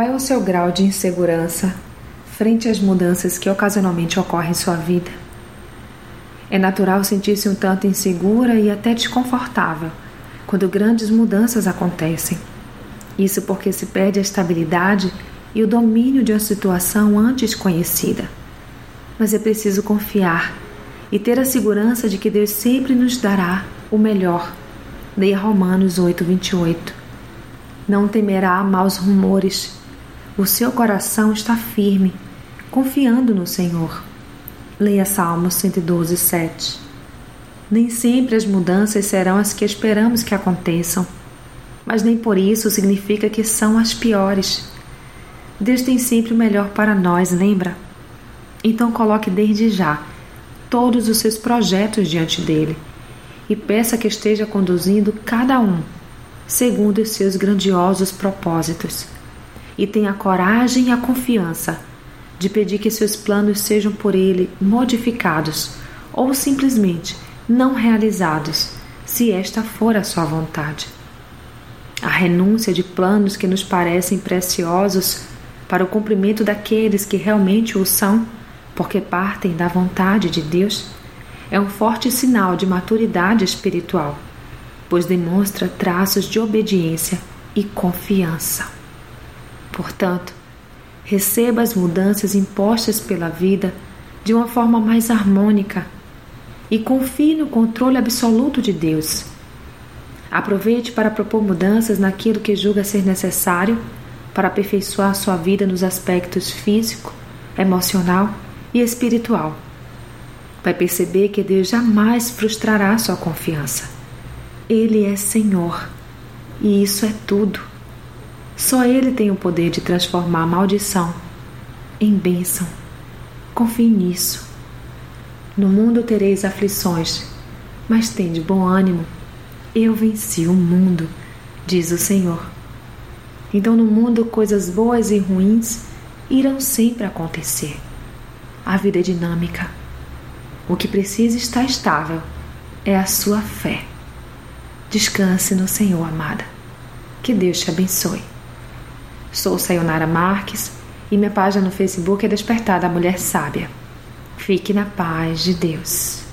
é o seu grau de insegurança frente às mudanças que ocasionalmente ocorrem em sua vida? É natural sentir-se um tanto insegura e até desconfortável quando grandes mudanças acontecem. Isso porque se perde a estabilidade e o domínio de uma situação antes conhecida. Mas é preciso confiar e ter a segurança de que Deus sempre nos dará o melhor. Leia Romanos 8, 28. Não temerá maus rumores. O seu coração está firme, confiando no Senhor. Leia Salmos 112, 7. Nem sempre as mudanças serão as que esperamos que aconteçam, mas nem por isso significa que são as piores. Deus tem sempre o melhor para nós, lembra? Então coloque desde já todos os seus projetos diante dele e peça que esteja conduzindo cada um segundo os seus grandiosos propósitos. E tenha a coragem e a confiança de pedir que seus planos sejam por ele modificados ou simplesmente não realizados, se esta for a sua vontade. A renúncia de planos que nos parecem preciosos para o cumprimento daqueles que realmente o são, porque partem da vontade de Deus, é um forte sinal de maturidade espiritual, pois demonstra traços de obediência e confiança. Portanto, receba as mudanças impostas pela vida de uma forma mais harmônica e confie no controle absoluto de Deus. Aproveite para propor mudanças naquilo que julga ser necessário para aperfeiçoar sua vida nos aspectos físico, emocional e espiritual. Vai perceber que Deus jamais frustrará sua confiança. Ele é Senhor e isso é tudo. Só Ele tem o poder de transformar a maldição em bênção. Confie nisso. No mundo tereis aflições, mas tende bom ânimo. Eu venci o mundo, diz o Senhor. Então, no mundo, coisas boas e ruins irão sempre acontecer. A vida é dinâmica. O que precisa estar estável é a sua fé. Descanse no Senhor, amada. Que Deus te abençoe. Sou Sayonara Marques e minha página no Facebook é Despertar da Mulher Sábia. Fique na paz de Deus.